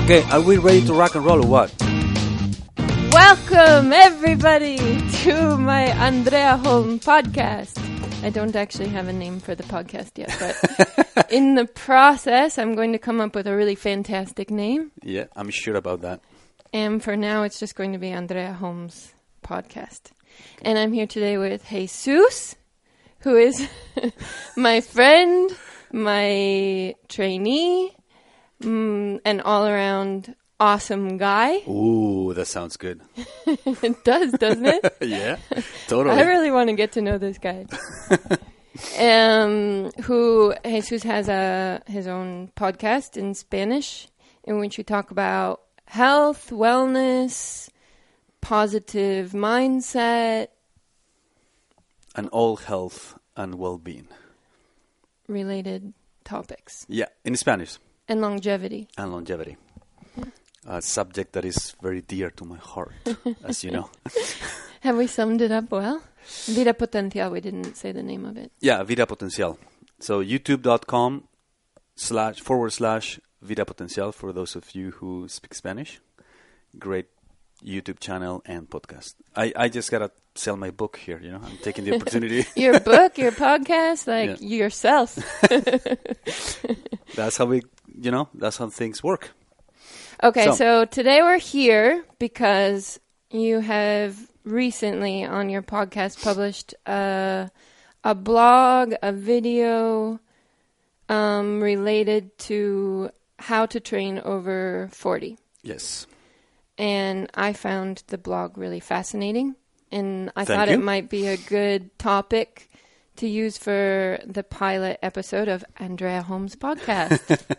Okay, are we ready to rock and roll or what? Welcome, everybody, to my Andrea Holm podcast. I don't actually have a name for the podcast yet, but in the process, I'm going to come up with a really fantastic name. Yeah, I'm sure about that. And for now, it's just going to be Andrea Holmes podcast. And I'm here today with Jesus, who is my friend, my trainee, mm, an all around awesome guy. Ooh, that sounds good. it does, doesn't it? yeah, totally. I really want to get to know this guy. um, who Jesus has a his own podcast in Spanish in which we talk about health, wellness, positive mindset, and all health and well-being. related topics, Yeah, in Spanish and longevity. and longevity. A subject that is very dear to my heart, as you know. Have we summed it up well? Vida Potencial, we didn't say the name of it. Yeah, Vida Potencial. So youtube.com slash forward slash Vida Potencial for those of you who speak Spanish. Great YouTube channel and podcast. I, I just gotta sell my book here, you know. I'm taking the opportunity. Your book, your podcast, like yourself. that's how we you know, that's how things work. Okay, So- so. today we're here because you have recently on your podcast published a, a blog, a video um, related to how to train over 40. Yes. And I found the blog really fascinating. And I Thank thought you. it might be a good topic to use for the pilot episode of Andrea Holmes' podcast.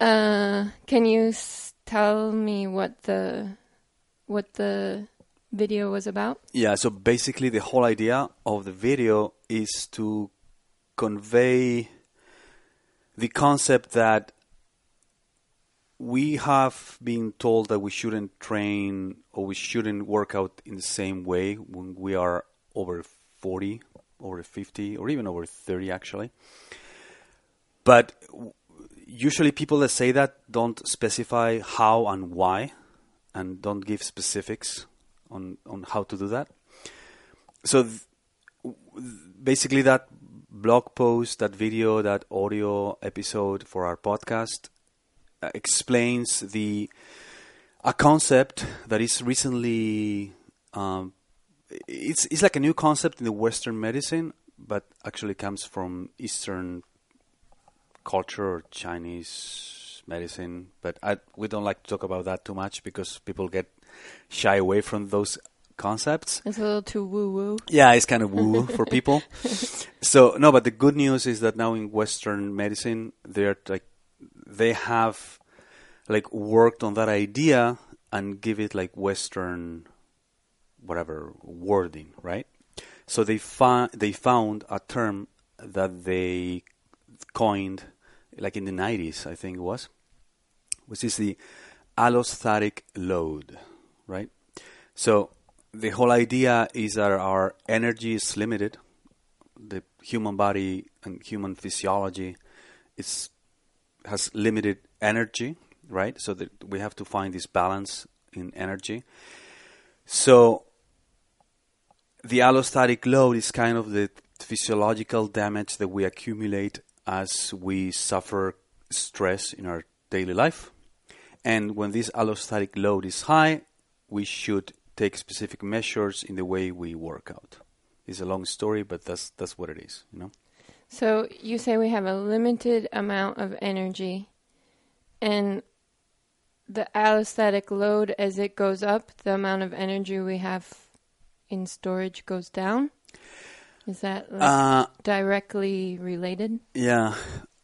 uh, can you s- tell me what the what the video was about? Yeah, so basically the whole idea of the video is to convey the concept that we have been told that we shouldn't train or we shouldn't work out in the same way when we are over 40, over 50, or even over 30 actually. But usually people that say that don't specify how and why and don't give specifics on, on how to do that. So th- basically that blog post, that video, that audio episode for our podcast explains the a concept that is recently um, it's it's like a new concept in the Western medicine, but actually comes from Eastern culture or Chinese medicine. But I, we don't like to talk about that too much because people get shy away from those concepts. It's a little too woo woo. Yeah, it's kind of woo for people. So no, but the good news is that now in Western medicine, they're like they have like worked on that idea and give it like Western whatever wording, right? So they found they found a term that they coined like in the 90s, I think it was, which is the allostatic load, right? So the whole idea is that our energy is limited. The human body and human physiology is has limited energy, right? So that we have to find this balance in energy. So the allostatic load is kind of the physiological damage that we accumulate as we suffer stress in our daily life. And when this allostatic load is high, we should take specific measures in the way we work out. It's a long story, but that's that's what it is, you know. So you say we have a limited amount of energy, and the allostatic load, as it goes up, the amount of energy we have in storage goes down. Is that like Uh, directly related? Yeah,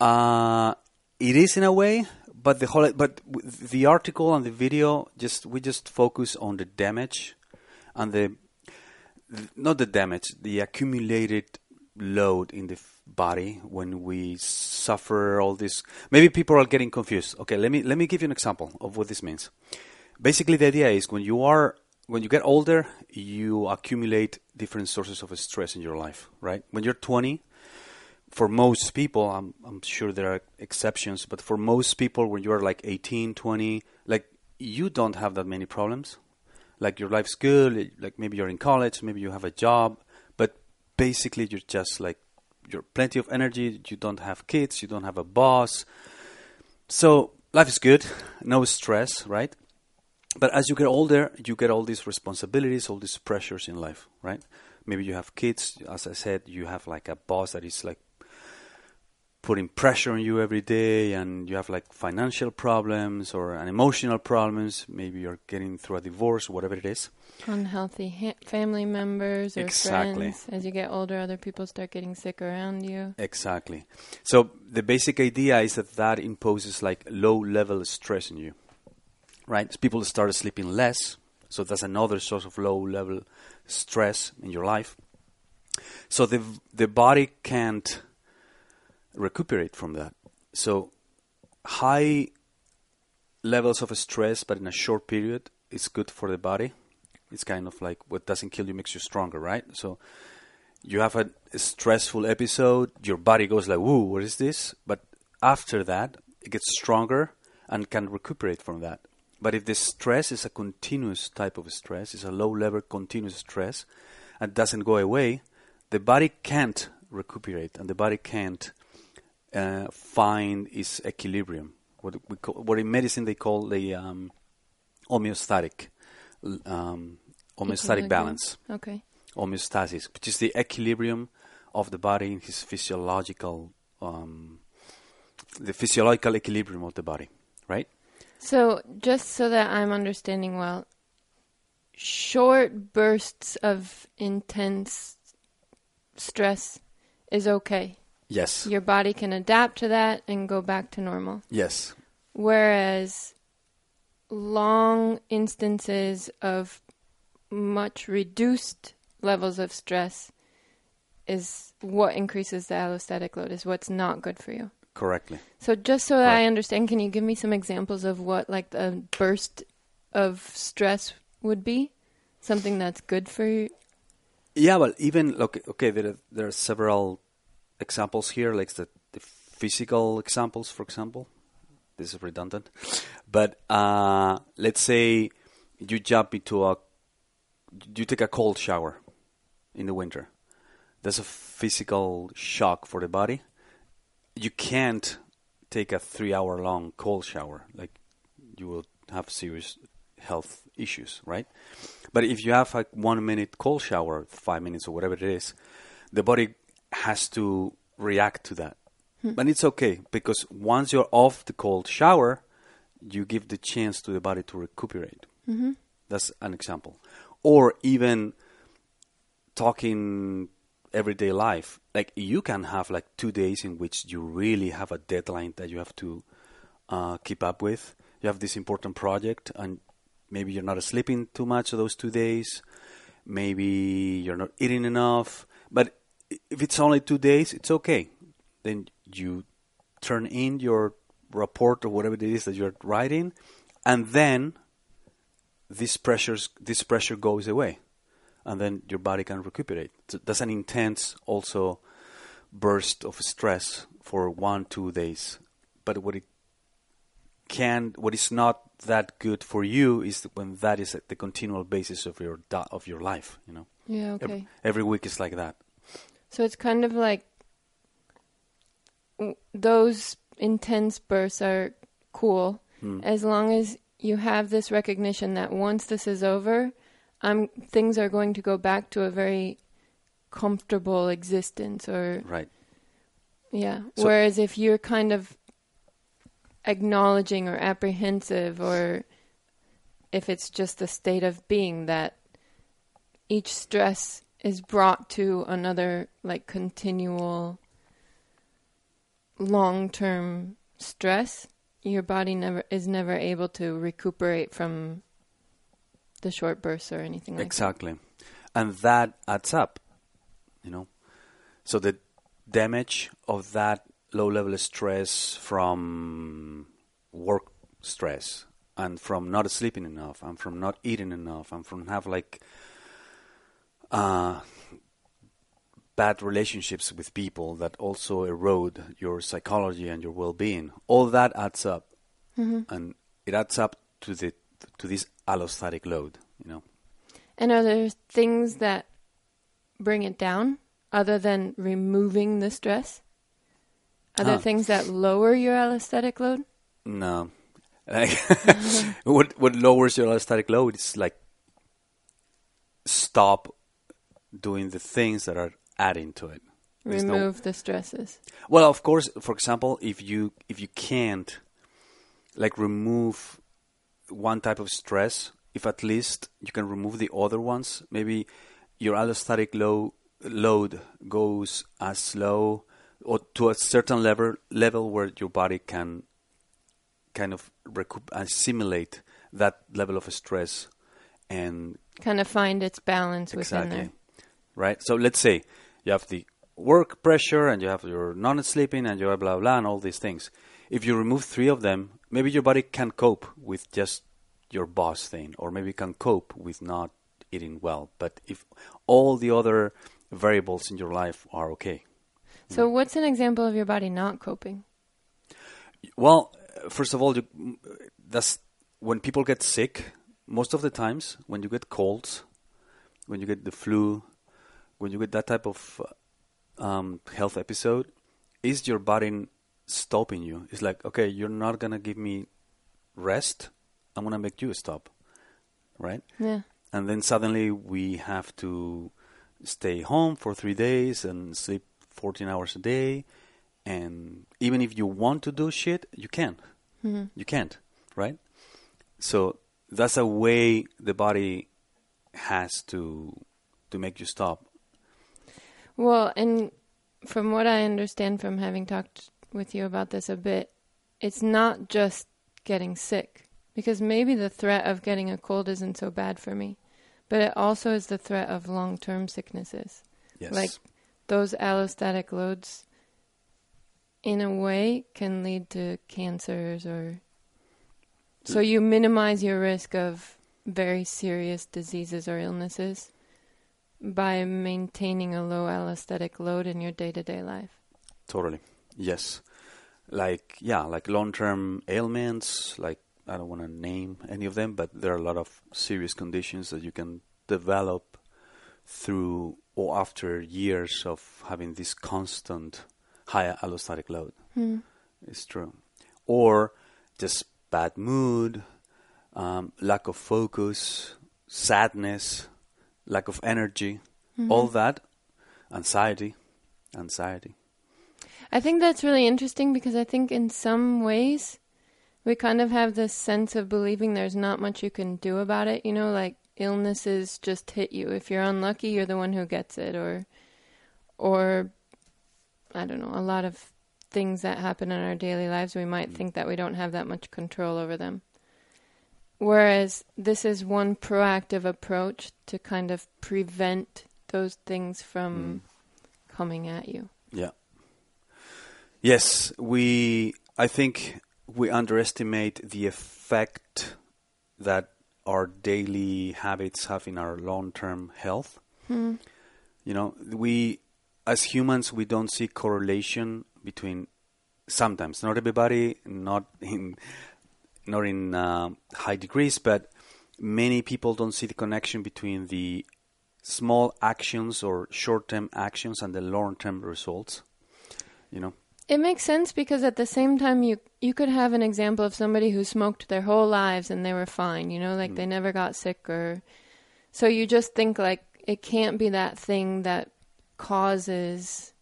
uh, it is in a way, but the whole but the article and the video just we just focus on the damage and the not the damage, the accumulated load in the body when we suffer all this. Maybe people are getting confused. Okay, let me let me give you an example of what this means. Basically, the idea is when you are when you get older, you accumulate different sources of stress in your life, right? When you're 20, for most people, I'm I'm sure there are exceptions, but for most people, when you are like 18, 20, like you don't have that many problems. Like your life's good. Like maybe you're in college, maybe you have a job, basically you're just like you're plenty of energy. You don't have kids. You don't have a boss. So life is good. No stress, right? But as you get older, you get all these responsibilities, all these pressures in life, right? Maybe you have kids. As I said, you have like a boss that is like putting pressure on you every day and you have like financial problems or an emotional problems maybe you're getting through a divorce whatever it is. Unhealthy ha- family members or exactly. friends. As you get older other people start getting sick around you. Exactly. So the basic idea is that that imposes like low level stress on you right? So people start sleeping less so that's another source of low level stress in your life. So the the body can't recuperate from that. So high levels of stress, but in a short period, is good for the body. It's kind of like what doesn't kill you makes you stronger, right? So you have a, stressful episode, your body goes like, "Whoa, what is this?" But after that, it gets stronger and can recuperate from that. But if the stress is a continuous type of stress, it's a low level continuous stress, and doesn't go away, the body can't recuperate, and the body can't uh, find its equilibrium. What we call, what in medicine they call the um, homeostatic um, homeostatic balance. Okay. Homeostasis, which is the equilibrium of the body in his physiological um, the physiological equilibrium of the body, right? So, just so that I'm understanding well, short bursts of intense stress is okay. Yes. Your body can adapt to that and go back to normal. Yes. Whereas long instances of much reduced levels of stress is what increases the allostatic load, is what's not good for you. Correctly. So just so that I understand, can you give me some examples of what like the burst of stress would be? Something that's good for you? Yeah, well, even okay, okay there are, there are several examples here, like the, the physical examples, for example. This is redundant, but uh, let's say you jump into a, you take a cold shower in the winter. That's a physical shock for the body. You can't take a three-hour-long cold shower. Like you will have serious health issues, right? But if you have a one-minute cold shower, five minutes or whatever it is, the body has to react to that. Hmm. But it's okay because once you're off the cold shower, you give the chance to the body to recuperate. Mm-hmm. That's an example. Or even talking everyday life. Like you can have like two days in which you really have a deadline that you have to uh, keep up with. You have this important project, and maybe you're not sleeping too much those two days. Maybe you're not eating enough. But if it's only two days, it's okay. Then you turn in your report or whatever it is that you're writing, and then this pressures this pressure goes away, and then your body can recuperate. So that's an intense also burst of stress for one two days. But what it can what is not that good for you is when that is the continual basis of your of your life. You know. Yeah. Okay. Every, every week is like that. So it's kind of like those intense bursts are cool Hmm. as long as you have this recognition that once this is over, I'm things are going to go back to a very comfortable existence or Right. yeah. So- Whereas if you're kind of acknowledging or apprehensive or if it's just the state of being that each stress is brought to another like continual long-term stress your body never is never able to recuperate from the short bursts or anything like Exactly. And that adds up, you know. So the damage of that low level stress from work stress and from not sleeping enough and from not eating enough and from have like uh, bad relationships with people that also erode your psychology and your well-being. All that adds up, and it adds up to the to this allostatic load. You know. And are there things that bring it down other than removing the stress? Are there Ah. things that lower your allostatic load? No. Like, what what lowers your allostatic load is like stop doing the things that are adding to it. There's no- Remove the stresses. well, of course, for example, if you if you can't like remove one type of stress, if at least you can remove the other ones, maybe your allostatic low load goes as low or to a certain level level where your body can kind of recoup assimilate that level of stress and Kind of find its balance within there. Right so let's say you have the work pressure and you have your non-sleeping and your blah blah and all these things if you remove three of them maybe your body can cope with just your boss thing or maybe can cope with not eating well but if all the other variables in your life are okay So, mm. what's an example of your body not coping? Well, first of all, you, that's when people get sick. Most of the times, when you get colds, when you get the flu, when you get that type of um, health episode, is your body stopping you? It's like, okay, you're not gonna give me rest. I'm gonna make you stop, right? Yeah. and then suddenly we have to stay home for three days and sleep 14 hours a day and even if you want to do shit you can't hmm you can't right so that's a way the body has to to make you stop Well, and from what I understand from having talked with you about this a bit, it's not just getting sick. Because maybe the threat of getting a cold isn't so bad for me, but it also is the threat of long term sicknesses. yes Like those allostatic loads, in a way, can lead to cancers or. So you minimize your risk of very serious diseases or illnesses by maintaining a low allostatic load in your day to day life. Totally. Yes. Like yeah, like long-term ailments. Like I don't want to name any of them, but there are a lot of serious conditions that you can develop through or after years of having this constant high allostatic load. Hmm. It's true. Or just bad mood, um, lack of focus, sadness, lack of energy, Mm-hmm. all that, anxiety, anxiety. I think that's really interesting because I think in some ways we kind of have this sense of believing there's not much you can do about it. You know, like illnesses just hit you. If you're unlucky, you're the one who gets it, or, or, I don't know, a lot of things that happen in our daily lives. We might think that we don't have that much control over them. Whereas this is one proactive approach to kind of prevent those things from coming at you. Yeah. Yes, we. I think we underestimate the effect that our daily habits have in our long-term health. Hmm. You know, we as humans we don't see correlation between sometimes not everybody, not in not in uh, high degrees, but many people don't see the connection between the small actions or short-term actions and the long-term results. You know, It makes sense because at the same time you you could have an example of somebody who smoked their whole lives and they were fine, you know, like Mm. they never got sick or so you just think like it can't be that thing that causes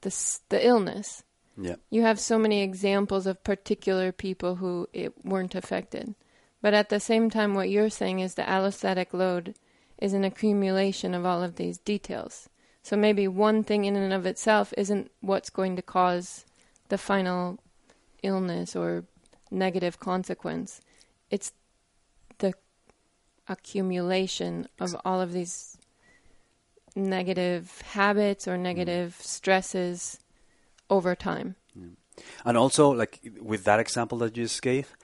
the the illness. Yeah, You have so many examples of particular people who it weren't affected. But at the same time what you're saying is the allostatic load is an accumulation of all of these details. So maybe one thing in and of itself isn't what's going to cause the final illness or negative consequence. It's the accumulation of all of these negative habits or negative stresses over time. and also like with that example that you just gave,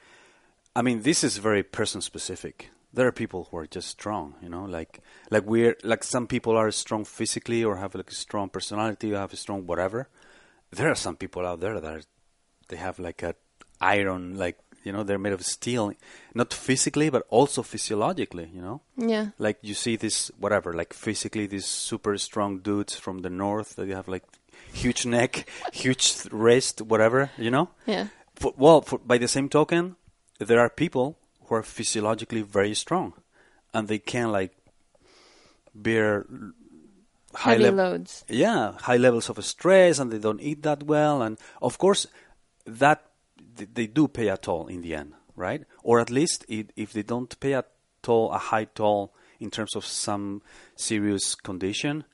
I mean, this is very person specific. there are people who are just strong, you know, like like we're like some people are strong physically or have like a strong personality, or have a strong whatever. There are some people out there that are, they have like a iron, like you know, they're made of steel, not physically but also physiologically, you know. Yeah. Like you see this whatever, like physically these super strong dudes from the north that you have like huge neck, huge wrist, whatever, you know. Yeah. For, well, for, by the same token, there are people who are physiologically very strong, and they can like bear high Heavy level, loads. yeah, high levels of stress, and they don't eat that well, and of course, that they do pay a toll in the end, right? Or at least it, if they don't pay a toll, a high toll in terms of some serious condition,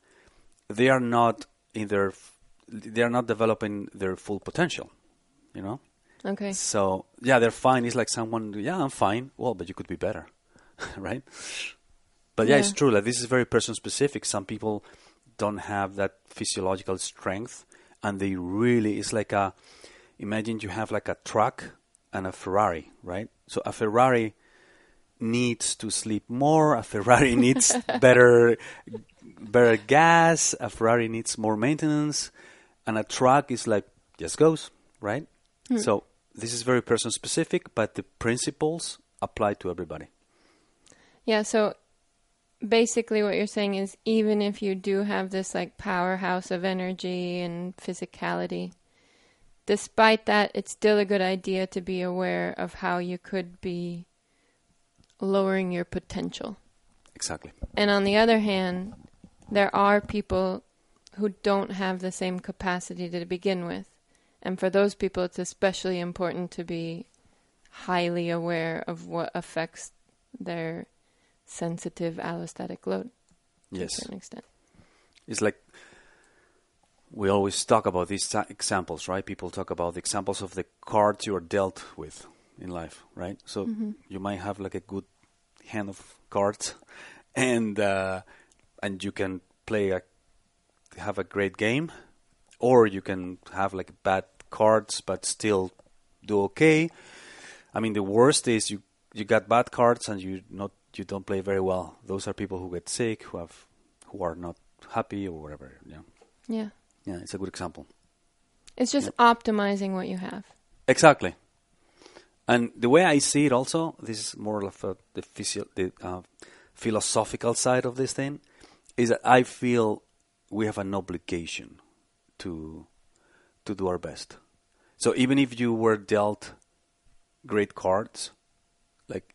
they are not in their, they are not developing their full potential, you know. Okay. So yeah, they're fine. It's like someone, yeah, I'm fine. Well, but you could be better, right? But yeah, it's true. Like this is very person specific. Some people don't have that physiological strength, and they really. It's like a. Imagine you have like a truck and a Ferrari, right? So a Ferrari needs to sleep more. A Ferrari needs better, better gas. A Ferrari needs more maintenance, and a truck is like just goes, right? Hmm. So this is very person specific, but the principles apply to everybody. Yeah, so basically what you're saying is even if you do have this like powerhouse of energy and physicality, despite that it's still a good idea to be aware of how you could be lowering your potential. Exactly. And on the other hand, there are people who don't have the same capacity to begin with. And for those people, it's especially important to be highly aware of what affects their sensitive allostatic load Yes. to a certain extent. It's like we always talk about these examples, right? People talk about the examples of the cards you are dealt with in life, right? So you might have like a good hand of cards, and uh, and you can play a have a great game, or you can have like bad cards but still do okay. I mean, the worst is you you got bad cards and you not you don't play very well. Those are people who get sick, who have who are not happy or whatever. Yeah, Yeah. yeah, it's a good example. It's just optimizing what you have. Exactly. And the way I see it, also, this is more of a, the, physio- the uh, philosophical side of this thing, is that I feel we have an obligation to to do our best. So even if you were dealt great cards, like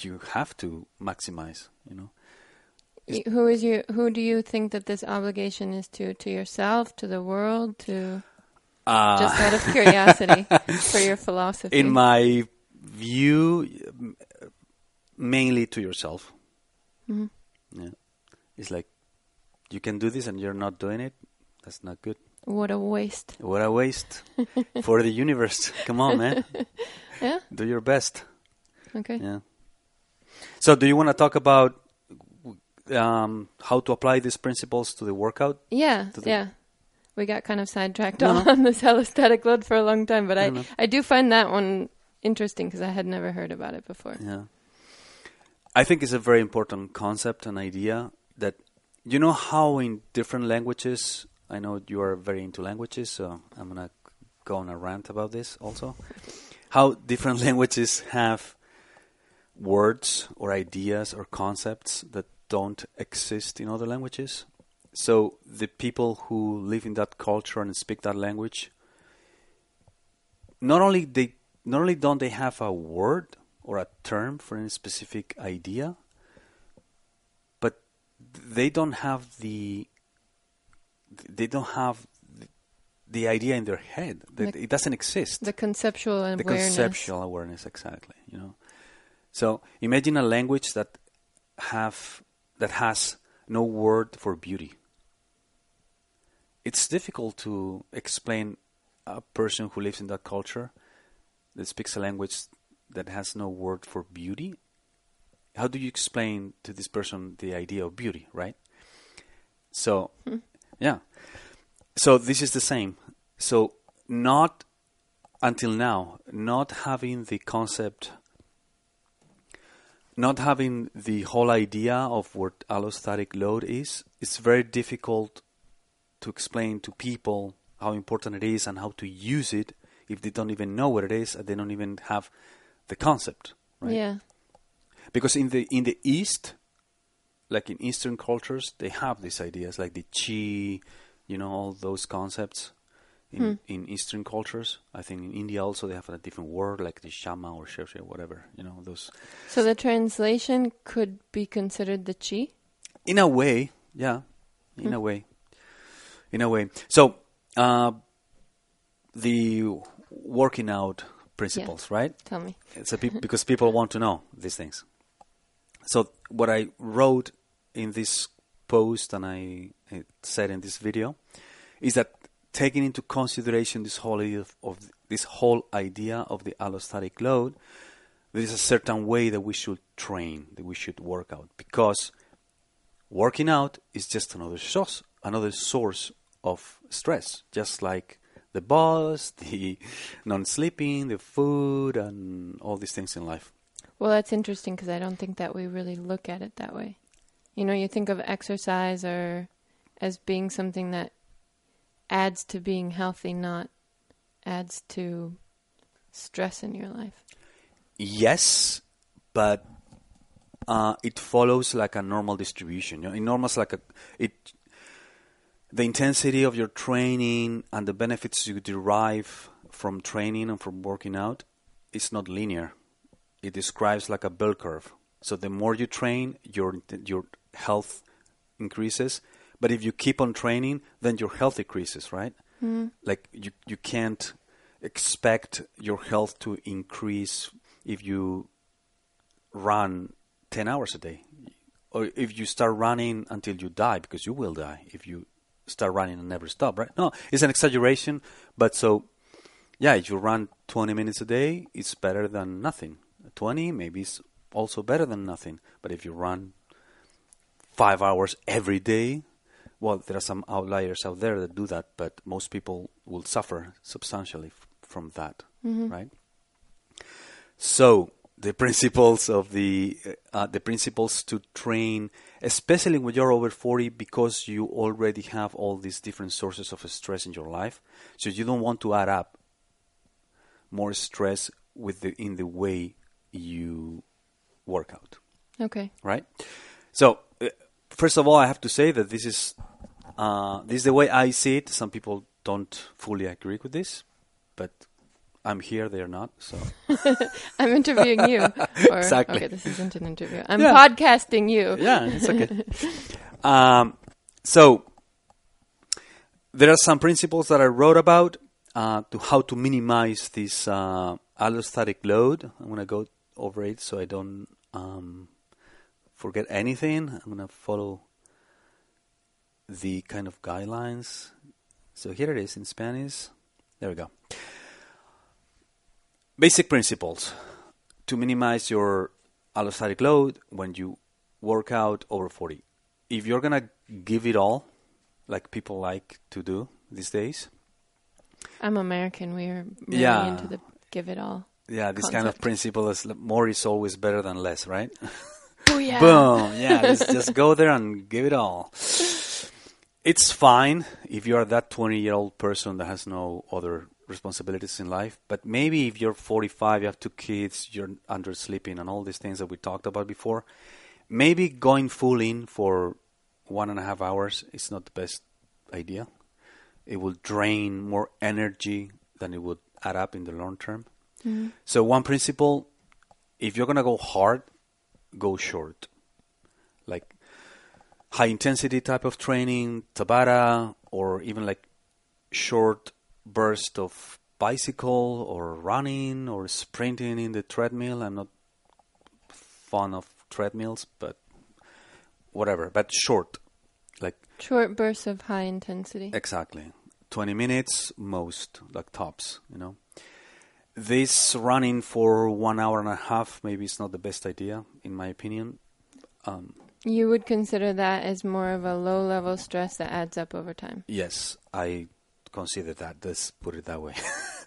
you have to maximize, you know. Who is you? Who do you think that this obligation is to? To yourself? To the world? To Uh, just out of curiosity for your philosophy? in my view, mainly to yourself. Mhm. Yeah, it's like you can do this and you're not doing it. That's not good. What a waste. What a waste for the universe. Come on, man. Yeah. Do your best. Okay. Yeah. So, do you want to talk about um, how to apply these principles to the workout? Yeah, the- yeah. We got kind of sidetracked No, on this allostatic load for a long time, but I, No, no. I do find that one interesting because I had never heard about it before. Yeah. I think it's a very important concept and idea that you know how in different languages, I know you are very into languages, so I'm going to go on a rant about this also. How different languages have words or ideas or concepts that don't exist in other languages. So the people who live in that culture and speak that language not only they not only don't they have a word or a term for any specific idea, they don't have the they don't have the, idea in their head. That The- it doesn't exist. The conceptual awareness. the conceptual awareness, exactly. You know, so imagine a language that have that has no word for beauty. It's difficult to explain a person who lives in that culture that speaks a language that has no word for beauty. How do you explain to this person the idea of beauty, right? So, hmm. yeah. So this is the same. So not until now, not having the concept not having the whole idea of what allostatic load is, it's very difficult to explain to people how important it is and how to use it if they don't even know what it is and they don't even have the concept. Right? Yeah. Because in the in the East, like in Eastern cultures, they have these ideas like the chi, you know, all those concepts. In, Hmm. in Eastern cultures, I think in India also they have a different word like the shama or sheshe, whatever. You know those. So the translation could be considered the chi. In a way, yeah, in Hmm. a way, in a way. So uh, the working out principles, right? Tell me. It's a peop because people want to know these things. So what I wrote in this post and I, said in this video is that taking into consideration this whole idea of, of this whole idea of the allostatic load, there is a certain way that we should train, that we should work out, because working out is just another source, another source of stress, just like the boss, the non-sleeping, the food, and all these things in life. Well, that's interesting because I don't think that we really look at it that way. You know, you think of exercise or as being something that adds to being healthy, not adds to stress in your life. Yes, but uh, it follows like a normal distribution. You know, enormous like a it. The intensity of your training and the benefits you derive from training and from working out is not linear. It describes like a bell curve. So the more you train, your your health increases. But if you keep on training, then your health decreases, right? Mm. Like you you can't expect your health to increase if you run 10 hours a day or if you start running until you die because you will die if you start running and never stop right no it's an exaggeration but so yeah if you run 20 minutes a day it's better than nothing 20 maybe it's also better than nothing. But if you run 5 hours every day well there are some outliers out there that do that but most people will suffer substantially f- from that right? So the principles of the uh, the principles to train, especially when you're over 40, because you already have all these different sources of stress in your life, so you don't want to add up more stress with the in the way you work out, Okay. right? So uh, first of all, I have to say that this is uh, this is the way I see it. Some people don't fully agree with this, but I'm here; they're not. So. I'm interviewing you. Or, Exactly. Okay, this isn't an interview. I'm Yeah. podcasting you. yeah, it's okay. um, so there are some principles that I wrote about uh, to how to minimize this uh, allostatic load. I'm gonna go over it so I don't um, forget anything. I'm gonna follow the kind of guidelines. So here it is in Spanish. There we go. Basic principles to minimize your allostatic load when you work out over 40. If you're going to give it all, like people like to do these days, I'm American. We're really Yeah. into the give it all. Yeah, this kind of principle is more is always better than less, right? Oh, Booyah. Boom. Yeah, just, just go there and give it all. It's fine if you are that 20 year old person that has no other responsibilities in life. But maybe if you're 45, you have two kids, you're undersleeping, and all these things that we talked about before, maybe going full in for one and a half hours is not the best idea. It will drain more energy than it would add up in the long term. Mm. So, one principle if you're going to go hard, go short. Like high intensity type of training, Tabata, or even like short burst of bicycle or running or sprinting in the treadmill. I'm not fond of treadmills, but whatever. But short, like Short bursts of high intensity. exactly 20 minutes most, like tops, you know. This running for one hour and a half maybe is not the best idea, in my opinion. Um, You would consider that as more of a low level stress that adds up over time. Yes, I consider that. Let's put it that way.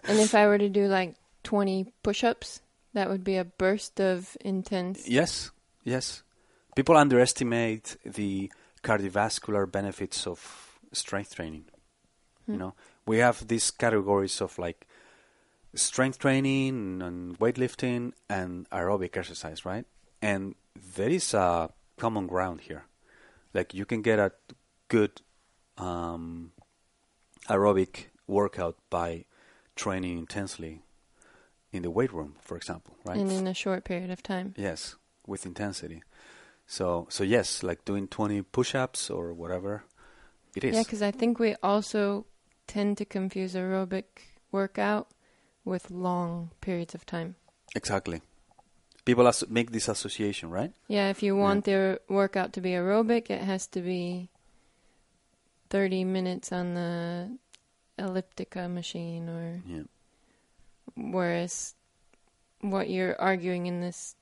And if I were to do like 20 push ups, that would be a burst of intense. yes, Yes. People underestimate the cardiovascular benefits of strength training. You Hmm. know, we have these categories of like strength training and weightlifting and aerobic exercise, right? And there is a common ground here. Like you can get a good um, aerobic workout by training intensely in the weight room, for example, right? And in a short period of time. Yes, with intensity. So, so yes, like doing 20 push-ups or whatever it is. Yeah, because I think we also tend to confuse aerobic workout with long periods of time. exactly. People make this association, right? Yeah, if you want their workout to be aerobic, it has to be 30 minutes on the elliptical machine or Yeah. whereas what you're arguing in this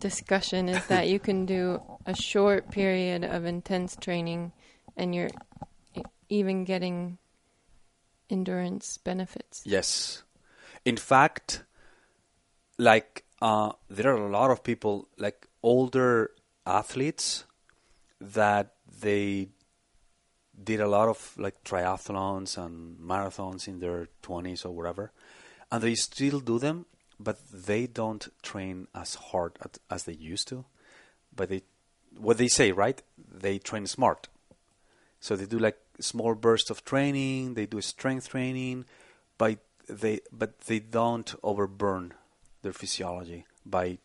discussion is that you can do a short period of intense training and you're even getting endurance benefits. Yes. In fact, like uh, there are a lot of people, like older athletes, that they did a lot of like triathlons and marathons in their 20s or whatever, and they still do them, but they don't train as hard at, as they used to. But they, what they say, right? They train smart. So they do like small bursts of training. They do strength training, but they but they don't overburn their physiology by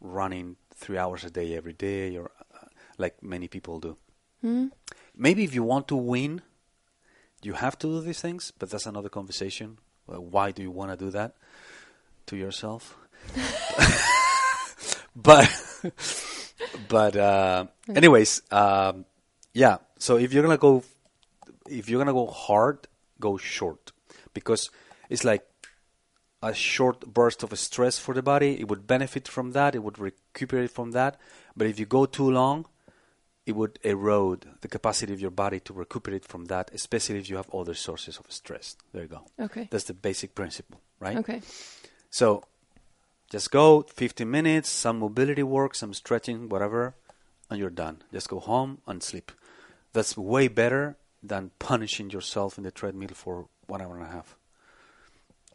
running three hours a day every day, or uh, like many people do. Hmm? Maybe if you want to win, you have to do these things, but that's another conversation. Well, why do you want to do that to yourself? but but uh, anyways, um, yeah. So if you're gonna go, if you're gonna go hard, go short, because it's like a short burst of stress for the body. It would benefit from that. It would recuperate from that. But if you go too long, it would erode the capacity of your body to recuperate from that, especially if you have other sources of stress. There you go. Okay. That's the basic principle, right? Okay. So just go 15 minutes, some mobility work, some stretching, whatever, and you're done. Just go home and sleep. That's way better than punishing yourself in the treadmill for one hour and a half.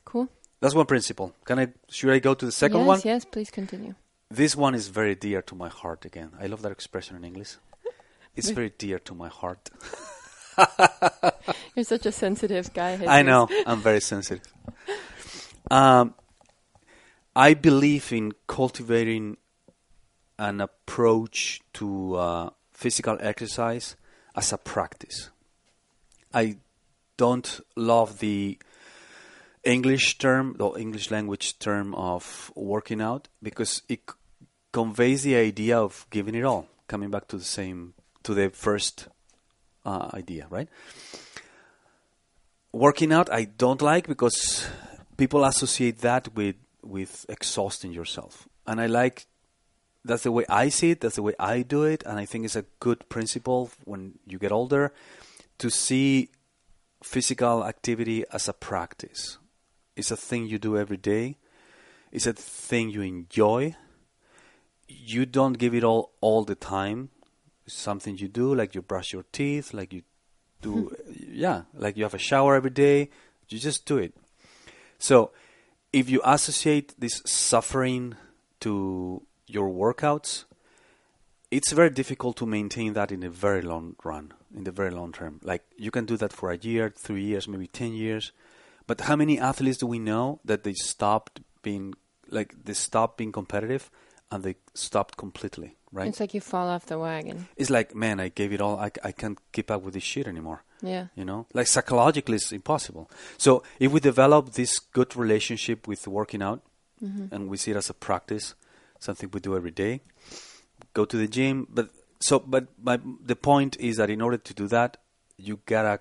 Cool. That's one principle. Can I? Should I go to the second yes, one? yes, yes. please continue. This one is very dear to my heart. Again, I love that expression in English. It's very dear to my heart. You're such a sensitive guy. I know. I'm very sensitive. Um, I believe in cultivating an approach to uh, physical exercise as a practice. I don't love the English term, the English language term of working out, because it conveys the idea of giving it all. Coming back to the same, to the first uh, idea, right? working out I don't like because people associate that with with exhausting yourself. And I like that's the way I see it, that's the way I do it, and I think it's a good principle when you get older to see physical activity as a practice. It's a thing you do every day. It's a thing you enjoy. You don't give it all all the time. It's something you do, like you brush your teeth, like you do, hmm. yeah, like you have a shower every day. You just do it. So, if you associate this suffering to your workouts, it's very difficult to maintain that in a very long run, in the very long term. Like you can do that for a year, three years, maybe ten years. But how many athletes do we know that they stopped being like they stopped being competitive and they stopped completely, right? It's like you fall off the wagon. It's like, man, I gave it all. I, I can't keep up with this shit anymore. Yeah. You know, like psychologically, it's impossible. So if we develop this good relationship with working out, and we see it as a practice, something we do every day, go to the gym. But so, but my the point is that in order to do that, you gotta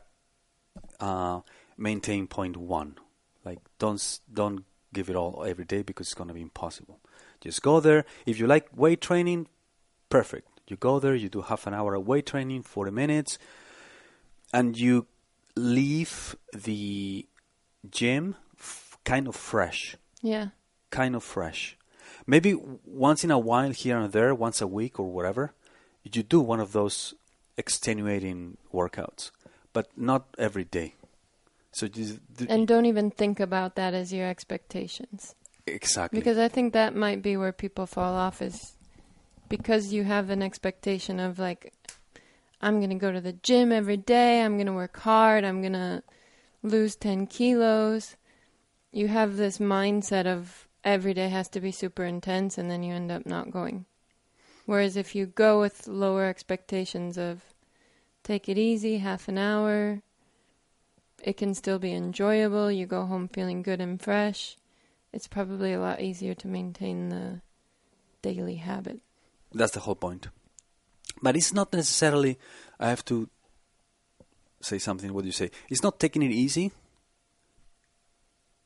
uh, maintain point one. Like don't don't give it all every day because it's gonna be impossible. Just go there. If you like weight training, perfect. You go there, you do half an hour of weight training, 40 minutes, and you leave the gym f- kind of fresh, Yeah. kind of fresh. maybe once in a while, here and there, once a week or whatever, you do one of those extenuating workouts, but not every day. So you, th- And don't even think about that as your expectations. exactly. Because I think that might be where people fall off is because you have an expectation of like I'm going to go to the gym every day, I'm going to work hard, I'm going to lose 10 kilos. You have this mindset of every day has to be super intense and then you end up not going. Whereas if you go with lower expectations of take it easy, half an hour, it can still be enjoyable, you go home feeling good and fresh it's probably a lot easier to maintain the daily habit. That's the whole point. But it's not necessarily. I have to say something. What do you say? It's not taking it easy.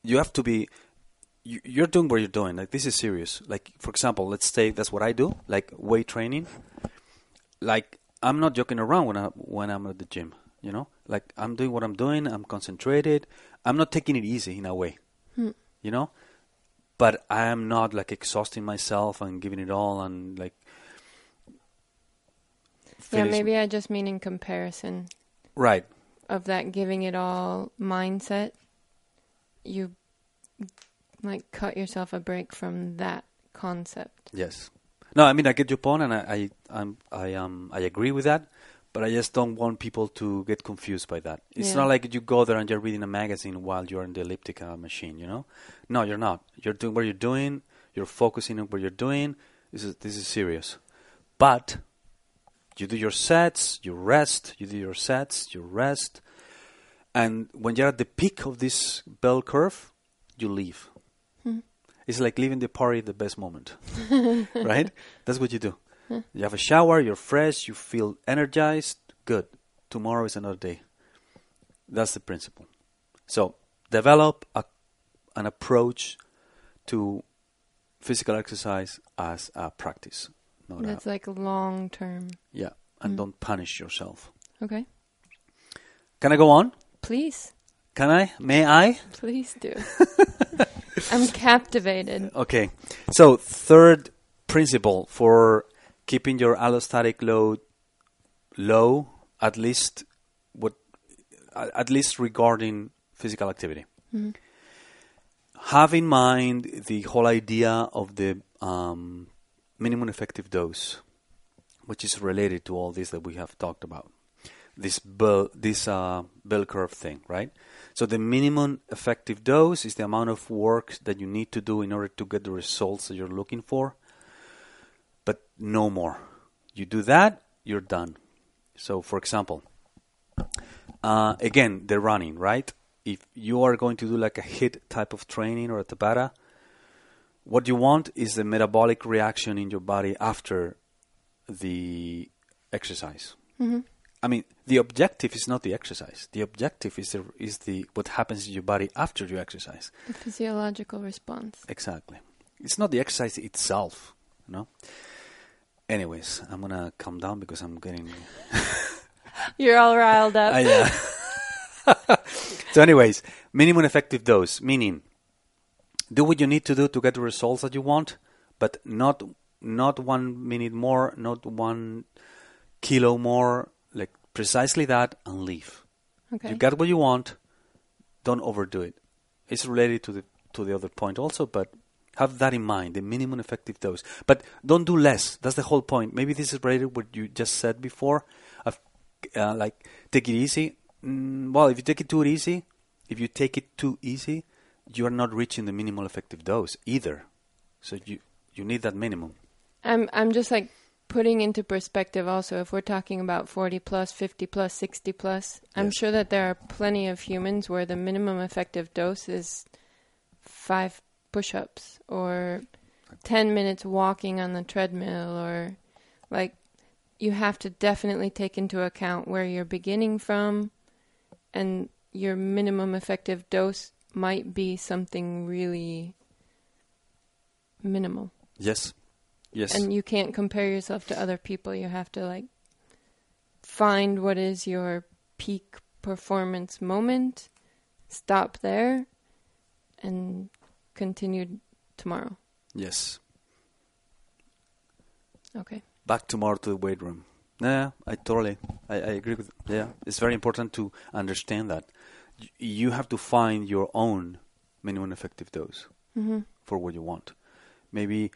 You have to be. You, you're doing what you're doing. Like this is serious. Like for example, let's say that's what I do. Like weight training. Like I'm not joking around when I when I'm at the gym. You know, like I'm doing what I'm doing. I'm concentrated. I'm not taking it easy in a way. Hmm. You know, but I am not like exhausting myself and giving it all and like. Yeah, maybe I just mean in comparison Right. of that giving it all mindset, you like cut yourself a break from that concept. Yes. No, I mean I get your point, and I I I'm, I um I agree with that, but I just don't want people to get confused by that. It's Yeah. not like you go there and you're reading a magazine while you're in the elliptical machine. You know, no, you're not. You're doing what you're doing. You're focusing on what you're doing. This is this is serious, but you do your sets, you rest. You do your sets, you rest, and when you're at the peak of this bell curve, you leave. Hmm. It's like leaving the party at the best moment, right? That's what you do. You have a shower, you're fresh, you feel energized. Good. Tomorrow is another day. That's the principle. So develop a, an approach to physical exercise as a practice. Not a, That's like long term. yeah, and Mm. don't punish yourself. Okay. Can I go on? Please. Can I? May I? Please do. I'm captivated. Okay. So third principle for keeping your allostatic load low, at least what, at least regarding physical activity. Mhm. Have in mind the whole idea of the um, minimum effective dose, which is related to all this that we have talked about. This bell, this uh, bell curve thing, right? So the minimum effective dose is the amount of work that you need to do in order to get the results that you're looking for, but no more. You do that, you're done. So, for example, uh, again, the running, right? If you are going to do like a HIIT type of training or a Tabata, what you want is the metabolic reaction in your body after the exercise. hmm I mean, the objective is not the exercise. The objective is the is the what happens in your body after you exercise. The physiological response. Exactly. It's not the exercise itself, you know. Anyways, I'm gonna calm down because I'm getting. You're all riled up. Ah, yeah. so, anyways, minimum effective dose meaning do what you need to do to get the results that you want, but not not one minute more, not one kilo more, like precisely that, and leave. okay. You got what you want. Don't overdo it. It's related to the to the other point also, but have that in mind, the minimum effective dose. But don't do less. That's the whole point. Maybe this is related to what you just said before. Of, uh, like take it easy. Mm, well, if you take it too easy, if you take it too easy, you are not reaching the minimal effective dose either. So you you need that minimum. I'm I'm just like putting into perspective also if we're talking about 40 plus, 50 plus, 60 plus, I'm Yes. sure that there are plenty of humans where the minimum effective dose is 5 push-ups or 10 minutes walking on the treadmill or like you have to definitely take into account where you're beginning from and your minimum effective dose might be something really minimal. Yes. Yes. And you can't compare yourself to other people. You have to like find what is your peak performance moment, stop there, and continue tomorrow. Yes. Okay. back tomorrow to the weight room. Yeah, I totally, I, I agree with. Yeah, it's very important to understand that Y- you have to find your own minimum effective dose hmm for what you want. Maybe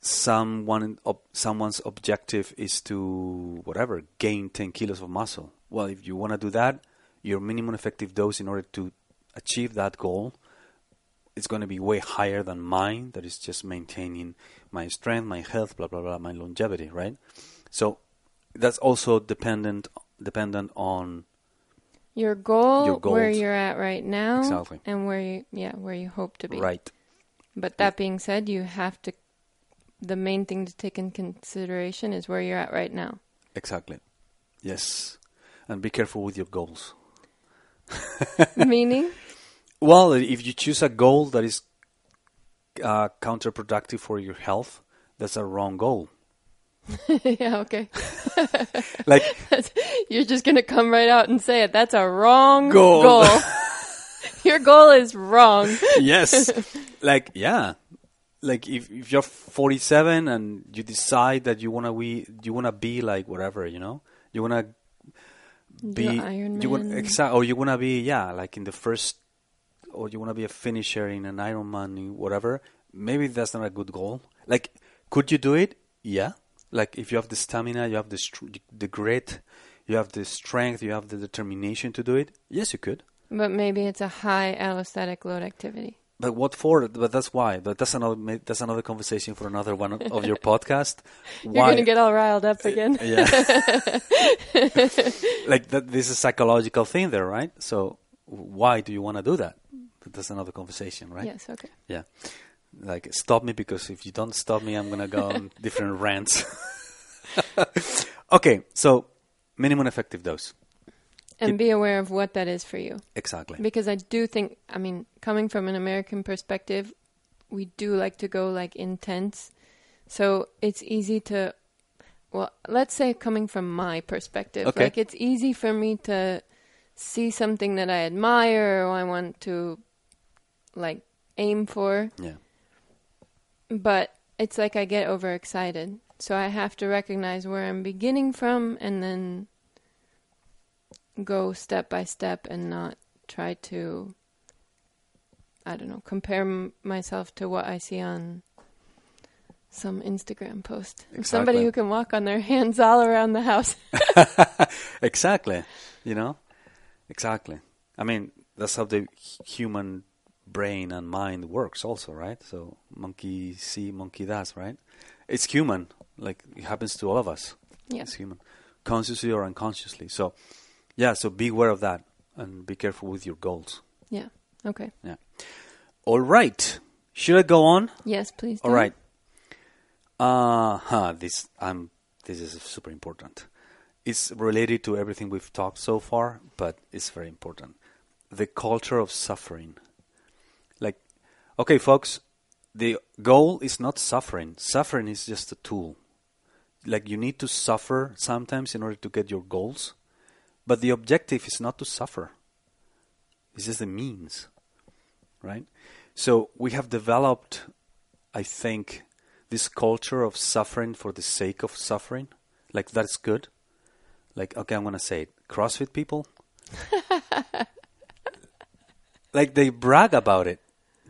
someone ob- someone's objective is to whatever gain 10 kilos of muscle. Well, if you want to do that, your minimum effective dose in order to achieve that goal is going to be way higher than mine. That is just maintaining my strength, my health, blah blah blah, my longevity, right? So that's also dependent dependent on Your goal, Your where you're at right now, Exactly. and where you yeah where you hope to be. right. But that being said, you have to. The main thing to take in consideration is where you're at right now. Exactly. Yes. And be careful with your goals. Meaning, Well, if you choose a goal that is uh, counterproductive for your health, that's a wrong goal. yeah, okay. Like, You're just gonna come right out and say it. That's a wrong Goal. goal. Your goal is wrong. yes, like yeah, like if if you're 47 and you decide that you wanna be you wanna be like whatever, you know, you wanna be Iron you want Man. exact or you wanna be yeah, like in the first or you wanna be a finisher in an Ironman, whatever. Maybe that's not a good goal. Like, could you do it? Yeah. Like if you have the stamina, you have the str- the grit, you have the strength, you have the determination to do it. Yes, you could. But maybe it's a high allostatic load activity. But what for? But that's why. But that's another that's another conversation for another one of your podcast. You're gonna get all riled up uh, again. yeah. like that. This is a psychological thing there, right? So why do you want to do that? But That's another conversation, right? Yes, okay. Yeah. Like stop me because if you don't stop me, I'm gonna go on different rants. okay, so minimum effective dose. And be aware of what that is for you. Exactly. Because I do think, I mean, coming from an American perspective, we do like to go like intense. So it's easy to, well, let's say coming from my perspective, Okay. like it's easy for me to see something that I admire or I want to like aim for, Yeah. but it's like I get overexcited. So I have to recognize where I'm beginning from and then go step by step and not try to I don't know, compare m- myself to what I see on some Instagram post. Of Somebody who can walk on their hands all around the house. exactly. You know? Exactly. I mean, that's how the human brain and mind works also, right? So monkey see, monkey does, right? It's human. Like it happens to all of us. yeah. It's human. Consciously or unconsciously. So yeah, so be aware of that and be careful with your goals. Yeah. Okay. Yeah. All right. Should I go on? Yes, please. All do. right. Uh huh. This I'm. This is super important. It's related to everything we've talked so far, but it's very important. The culture of suffering. Okay, folks, the goal is not suffering. Suffering is just a tool. Like you need to suffer sometimes in order to get your goals, but the objective is not to suffer. It's just the means, right? So we have developed I think this culture of suffering for the sake of suffering, like that's good. Like, okay, I'm gonna say it. CrossFit people, like they brag about it.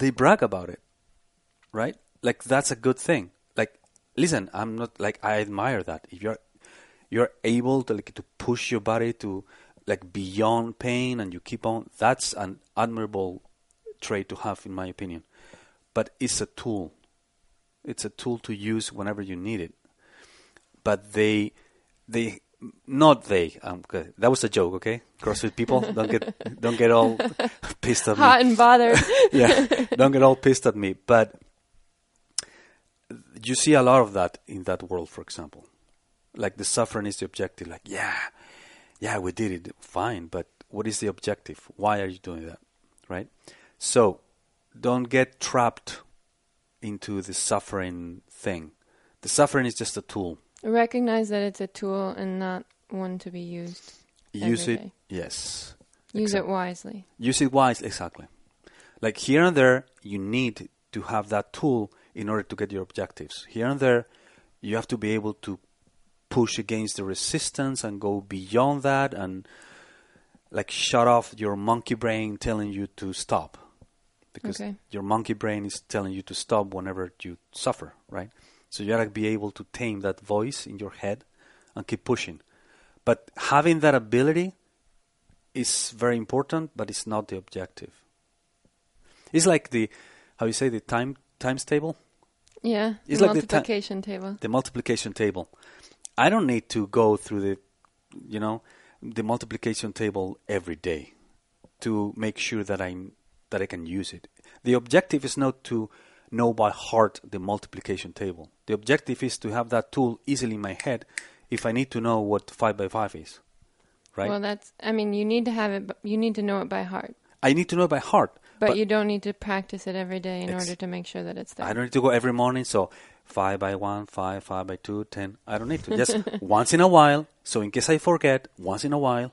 They brag about it, right? Like that's a good thing. Like, listen, I'm not like I admire that. If you're you're able to like to push your body to like beyond pain and you keep on, that's an admirable trait to have, in my opinion. But it's a tool it's a tool to use whenever you need it. But they, they, not they. Um, that was a joke, okay? CrossFit people, don't get, don't get all pissed at Hot me. and bothered. Yeah, don't get all pissed at me. But you see a lot of that in that world, for example. Like the suffering is the objective. Like, yeah, yeah, we did it, fine. But what is the objective? Why are you doing that, right? So, don't get trapped into the suffering thing. The suffering is just a tool. Recognize that it's a tool and not one to be used. Use it, day. yes. Use Exact- it wisely. Use it wisely, exactly. Like here and there, you need to have that tool in order to get your objectives. Here and there, You have to be able to push against the resistance and go beyond that and like shut off your monkey brain telling you to stop because Okay. your monkey brain is telling you to stop whenever you suffer, right? So you gotta be able to tame that voice in your head and keep pushing. But having that ability is very important, but it's not the objective. It's like the how you say the time times table, Yeah. It's the like the ti- multiplication table. the multiplication table. I don't need to go through the, you know, the multiplication table every day to make sure that I that I can use it. The objective is not to know by heart the multiplication table. The objective is to have that tool easily in my head if I need to know what five by five is. Right? Well, that's. I mean, you need to have it. You need to know it by heart, I need to know it by heart. but, you don't need to practice it every day in Ex- order to make sure that it's there. I don't need to go every morning. So five by one, five, five by two, ten. I don't need to. Just once in a while. So in case I forget, once in a while,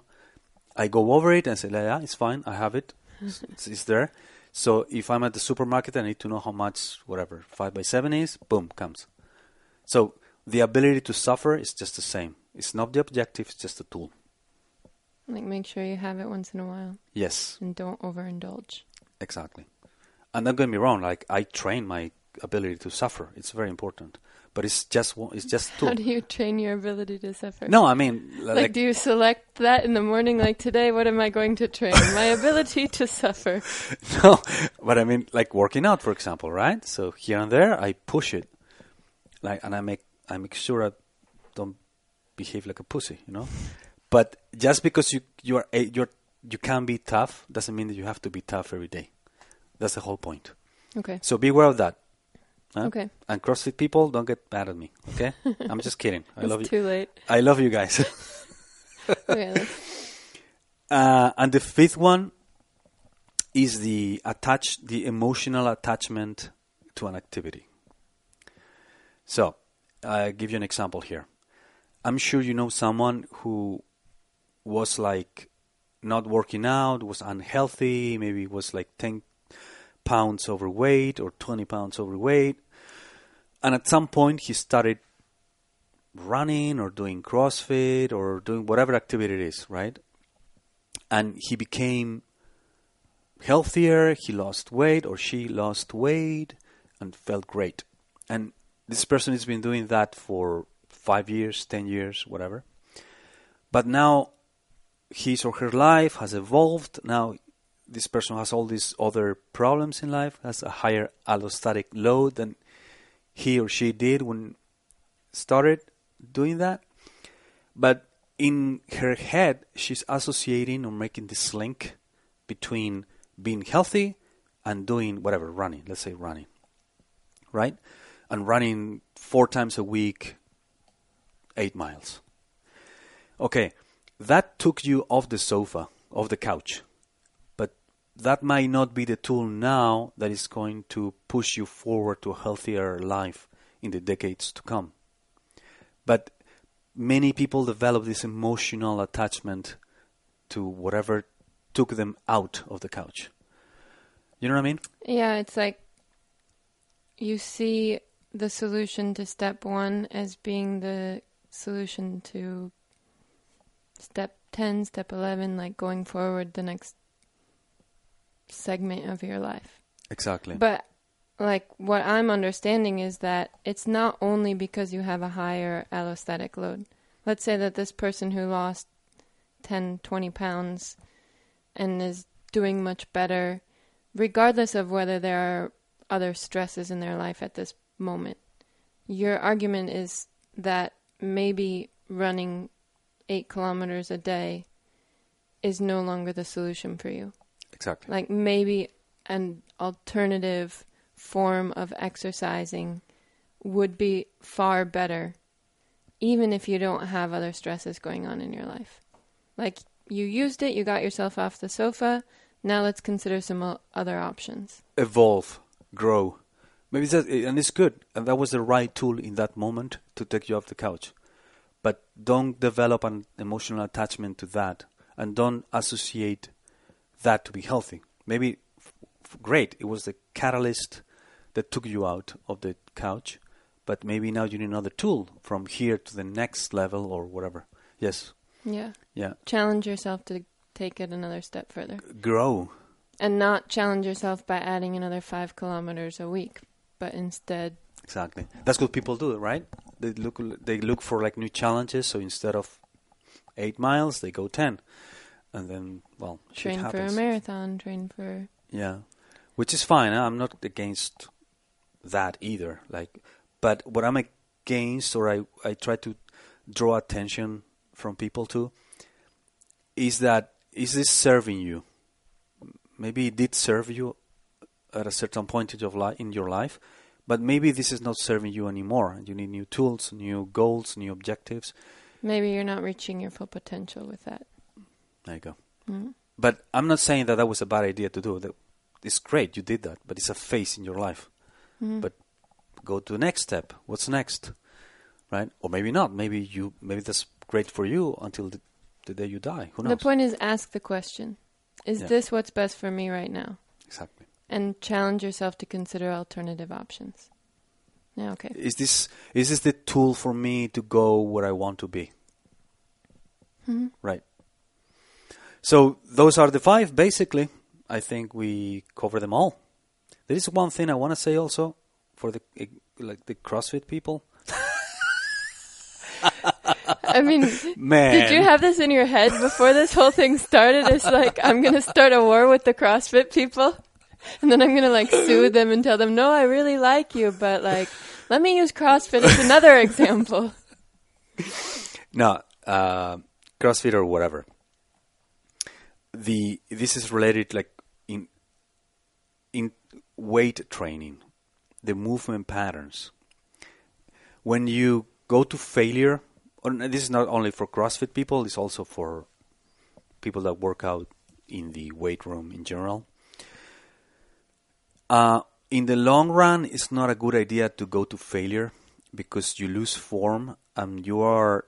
I go over it and say, yeah, it's fine. I have it. It's- it's there. So if I'm at the supermarket, and I need to know how much whatever five by seven is. Boom, comes. So the ability to suffer is just the same. It's not the objective. It's just a tool. Like, make sure you have it once in a while Yes, and don't overindulge. exactly. And don't get me wrong. Like I train my ability to suffer. It's very important. But it's just it's just tool. How do you train your ability to suffer? No, I mean, Like, like, do you select that in the morning? Like, today, what am I going to train? My ability to suffer. no, but I mean, like working out, for example, right? So here and there, I push it, like, and I make, I make sure I don't behave like a pussy, you know. But just because you you are a, you're you can be tough doesn't mean that you have to be tough every day. That's the whole point. Okay. So be aware of that. Huh? Okay. And CrossFit people, don't get mad at me. Okay, I'm just kidding. I it's love you. too late. I love you guys. Okay. Uh, and the fifth one is the attach the emotional attachment to an activity. So, I'll give you an example here. I'm sure you know someone who was like not working out, was unhealthy, maybe was like 10 pounds overweight or 20 pounds overweight. And at some point he started running or doing CrossFit or doing whatever activity it is, right? and he became healthier, he lost weight or she lost weight and felt great. And this person has been doing that for 5 years, 10 years, whatever. But now his or her life has evolved. Now this person has all these other problems in life, has a higher allostatic load than he or she did when started doing that. But in her head, she's associating or making this link between being healthy and doing whatever, running, let's say running, right? And running four times a week, eight miles. Okay, that took you off the sofa, off the couch. That might not be the tool now that is going to push you forward to a healthier life in the decades to come. But many people develop this emotional attachment to whatever took them out of the couch. You know what I mean? Yeah, it's like you see the solution to step one as being the solution to step 10, step 11, like going forward the next segment of your life. Exactly. But like what I'm understanding is that it's not only because you have a higher allostatic load. Let's say that this person who lost 10, 20 pounds and is doing much better, regardless of whether there are other stresses in their life at this moment. Your argument is that maybe running eight kilometers a day is no longer the solution for you exactly. like maybe an alternative form of exercising would be far better even if you don't have other stresses going on in your life like you used it you got yourself off the sofa now let's consider some other options Evolve, grow. Maybe that, and it's good. And that was the right tool in that moment to take you off the couch. But don't develop an emotional attachment to that, and don't associate that to be healthy. Maybe f- great, it was the catalyst that took you out of the couch, but maybe now you need another tool from here to the next level or whatever. Yes. Yeah. Yeah. Challenge yourself to take it another step further. Grow. And not challenge yourself by adding another five kilometers a week, but instead, Exactly. That's what people do, right? They look they look for like new challenges. So instead of eight miles, they go ten, and then well, train for a marathon, train for. Yeah, which is fine. I'm not against that either. Like, but what I'm against, or I I try to draw attention from people to, is that is this serving you? Maybe it did serve you at a certain point in your life, in your life, but maybe this is not serving you anymore. You need new tools, new goals, new objectives. Maybe you're not reaching your full potential with that. There you go. Mhm. But I'm not saying that that was a bad idea to do. That it's great you did that, but it's a phase in your life. Mhm. But go to the next step. What's next, right? Or maybe not. Maybe you. Maybe that's great for you until the, the day you die. Who knows? the point is, ask the question: Is Yeah. this what's best for me right now? exactly. And challenge yourself to consider alternative options. Yeah. Okay. Is this is this the tool for me to go where I want to be? Mhm. Right. So those are the five. Basically, I think we cover them all. There is one thing I want to say also for the eh, like the CrossFit people. I mean, Man, did you have this in your head before this whole thing started? It's like I'm gonna start a war with the CrossFit people, and then I'm gonna like sue them and tell them, no, I really like you, but like, let me use CrossFit as another example. No, uh, CrossFit or whatever. The this is related like in in weight training, the movement patterns. When you go to failure, this is not only for CrossFit people, it's also for people that work out in the weight room in general. Uh, in the long run, it's not a good idea to go to failure because you lose form and you are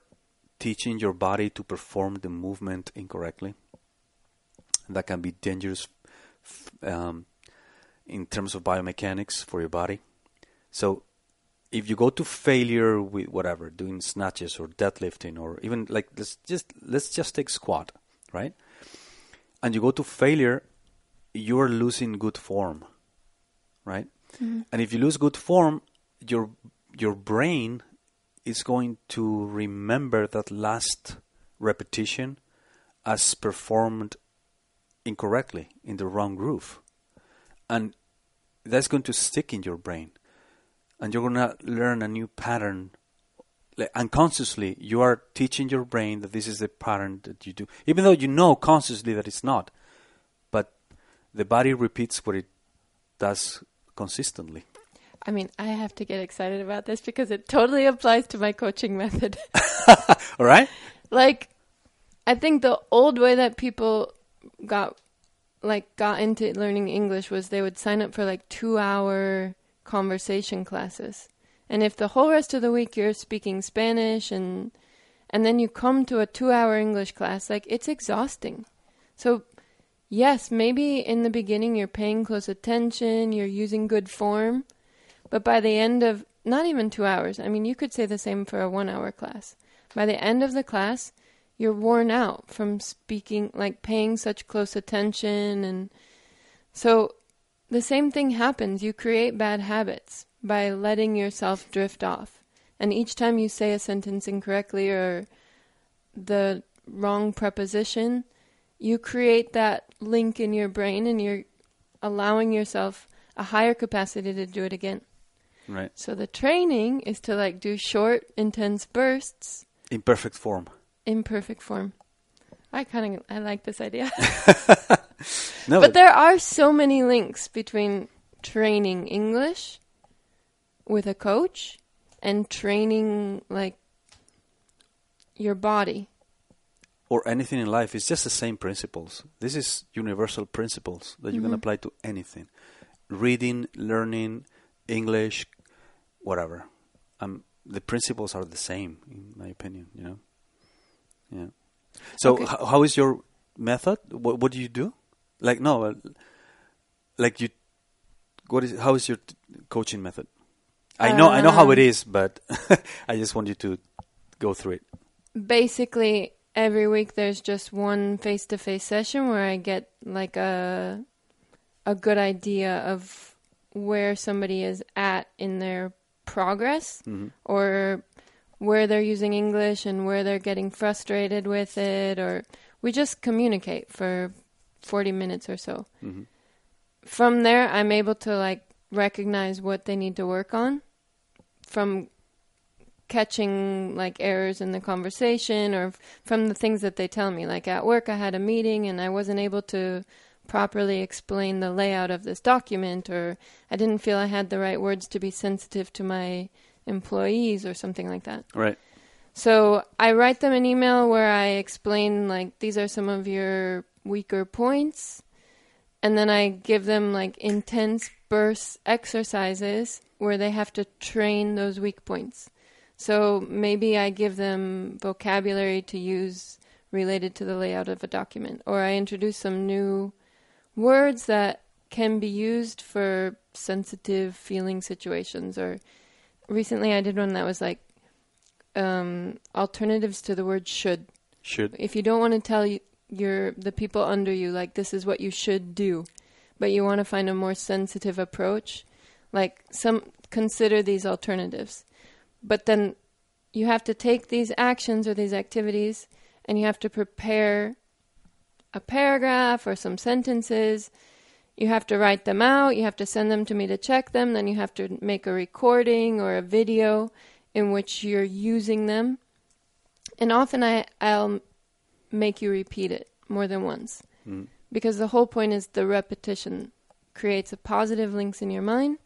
teaching your body to perform the movement incorrectly. That can be dangerous um, in terms of biomechanics for your body. So, if you go to failure with whatever, doing snatches or deadlifting or even like let's just let's just take squat, right? And you go to failure, you are losing good form, right? And if you lose good form, your your brain is going to remember that last repetition as performed incorrectly in the wrong groove. And that's going to stick in your brain. And you're going to learn a new pattern. Like unconsciously, you are teaching your brain that this is the pattern that you do, even though you know consciously that it's not. But the body repeats what it does consistently. I mean, I have to get excited about this because it totally applies to my coaching method. All right? like, I think the old way that people got like got into learning English was they would sign up for like two hour conversation classes. And if the whole rest of the week you're speaking Spanish and and then you come to a two hour English class, like it's exhausting. So yes, maybe in the beginning you're paying close attention, you're using good form, but by the end of not even two hours, I mean you could say the same for a one hour class. By the end of the class, you're worn out from speaking like paying such close attention and so the same thing happens you create bad habits by letting yourself drift off and each time you say a sentence incorrectly or the wrong preposition you create that link in your brain and you're allowing yourself a higher capacity to do it again Right. so the training is to like do short intense bursts In perfect form. In perfect form. I kind of I like this idea. No, but there are so many links between training English with a coach and training like your body. or anything in life it's just the same principles. This is universal principles that you can Mhm. apply to anything. Reading, learning, English, whatever. Um, the principles are the same, in my opinion. You know. Yeah. So, Okay. how is your method? What What do you do? Like no, uh, like you. What is? How is your t- coaching method? I know, I know how it Um, but I just want you to go through it. basically every week there's just one face-to-face session where I get like a a good idea of where somebody is at in their progress Mhm. or where they're using English and where they're getting frustrated with it or we just communicate for 40 minutes or so. Mhm. From there I'm able to like recognize what they need to work on from catching like errors in the conversation or f- from the things that they tell me. Like at work, I had a meeting and I wasn't able to properly explain the layout of this document, or I didn't feel I had the right words to be sensitive to my employees or something like that. Right. So I write them an email where I explain like these are some of your weaker points, and then I give them like intense burst exercises where they have to train those weak points. So maybe I give them vocabulary to use related to the layout of a document, or I introduce some new words that can be used for sensitive feeling situations. Or recently I did one that was like um, alternatives to the word should. Should. If you don't want to tell you, your the people under you like this is what you should do, but you want to find a more sensitive approach, like some consider these alternatives. But then you have to take these actions or these activities and you have to prepare a paragraph or some sentences. You have to write them out, you have to send them to me to check them, then you have to make a recording or a video in which you're using them. And often I, I'll make you repeat it more than once. Mm. Because the whole point is the repetition creates a positive links in your mind.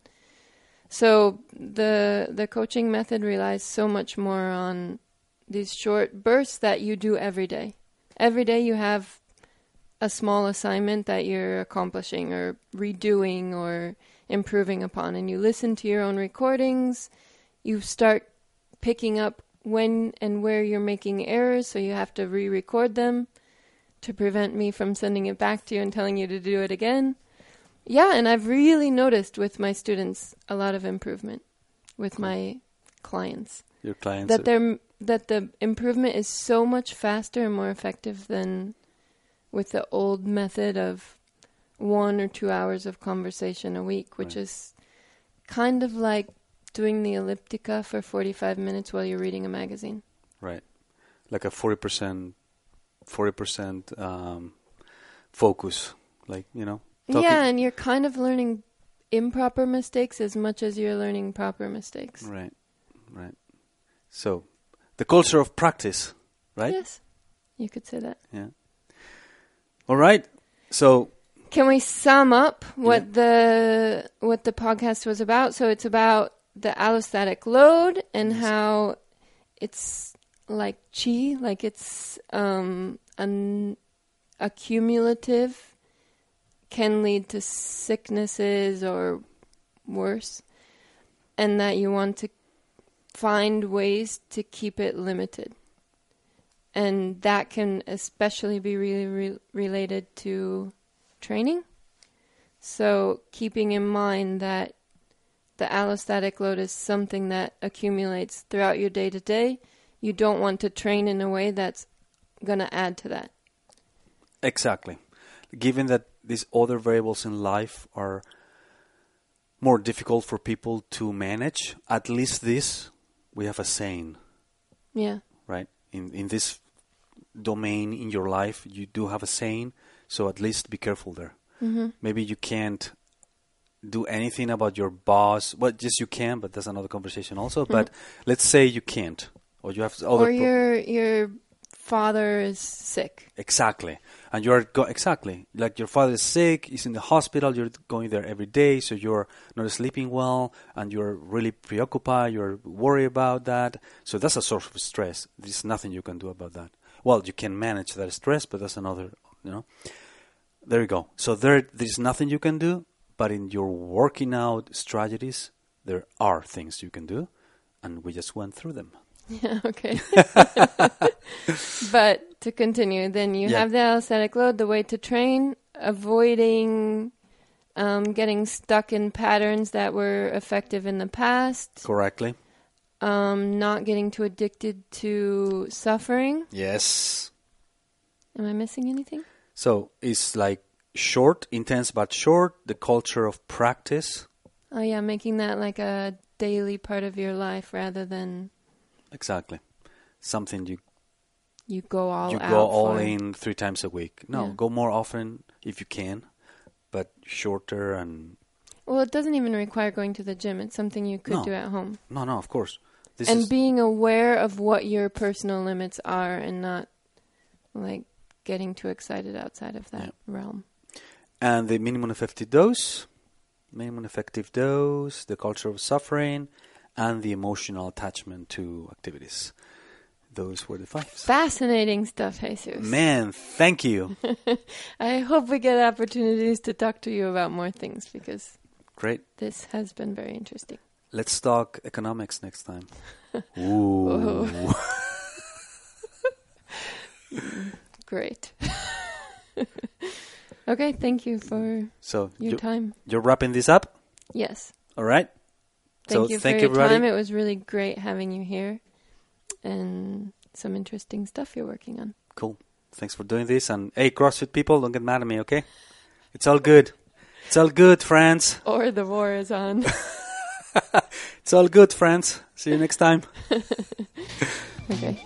So the the coaching method relies so much more on these short bursts that you do every day. Every day you have a small assignment that you're accomplishing or redoing or improving upon and you listen to your own recordings, you start picking up when and where you're making errors so you have to re-record them to prevent me from sending it back to you and telling you to do it again. Yeah, and I've really noticed with my students a lot of improvement with my clients Your clients. that they're that the improvement is so much faster and more effective than with the old method of one or two hours of conversation a week, which Right. is kind of like doing the elliptical for 45 minutes while you're reading a magazine. right. Like a 40%, 40% um, focus. Like, you know. talking- Yeah, and you're kind of learning improper mistakes as much as you're learning proper mistakes. Right. Right. So, the culture of practice, right? Yes, you could say that. Yeah. All right. So, Can we sum up what the what the podcast was about? So it's about the allostatic load and Yes. how it's like chi, like it's um, an accumulative, can lead to sicknesses or worse, and that you want to find ways to keep it limited. And that can especially be really re- related to training. So, keeping in mind that the allostatic load is something that accumulates throughout your day to day, you don't want to train in a way that's going to add to that. exactly. Given that these other variables in life are more difficult for people to manage, at least this, we have a saying, Yeah. right? In in this domain in your life, you do have a saying, so at least be careful there. hmm Maybe you can't do anything about your boss. Well, yes, you can, but that's another conversation also. But let's say you can't, or you have other Or pro- your your father is sick. Exactly. And you're go- exactly like your father is sick, he's in the hospital, you're going there every day, so you're not sleeping well and you're really preoccupied, you're worried about that. So that's a source of stress. There's nothing you can do about that. Well, you can manage that stress, but that's another, you know. There you go. So there there's nothing you can do, but in your working out strategies, there are things you can do, and we just went through them. Yeah, okay. but to continue, then you Yeah. have the allostatic load, the way to train, avoiding um, getting stuck in patterns that were effective in the past, Correctly. Um, not getting too addicted to suffering. Yes. Am I missing anything? So it's like short, intense but short, the culture of practice. Oh yeah, making that like a daily part of your life rather than Exactly. Something you you go all you go all in three times a week. No, Yeah. go more often if you can, but shorter and Well, it doesn't even require going to the gym. It's something you could No. do at home. no, no, of course. This and is being aware of what your personal limits are and not like getting too excited outside of that realm. and the minimum effective dose, minimum effective dose, the culture of suffering, and the emotional attachment to activities. Those were the five. Fascinating stuff, Jesus. Man, thank you. I hope we get opportunities to talk to you about more things because Great. this has been very interesting. Let's talk economics next time. Ooh. Great. okay, thank you for So your you, time. you're wrapping this up, Yes. all right? Thank so you thank for you, your everybody. time. It was really great having you here and some interesting stuff you're working on. Cool. Thanks for doing this. And hey, CrossFit people, don't get mad at me, okay? It's all good. It's all good, friends. Or the war is on. It's all good, friends. See you next time. okay.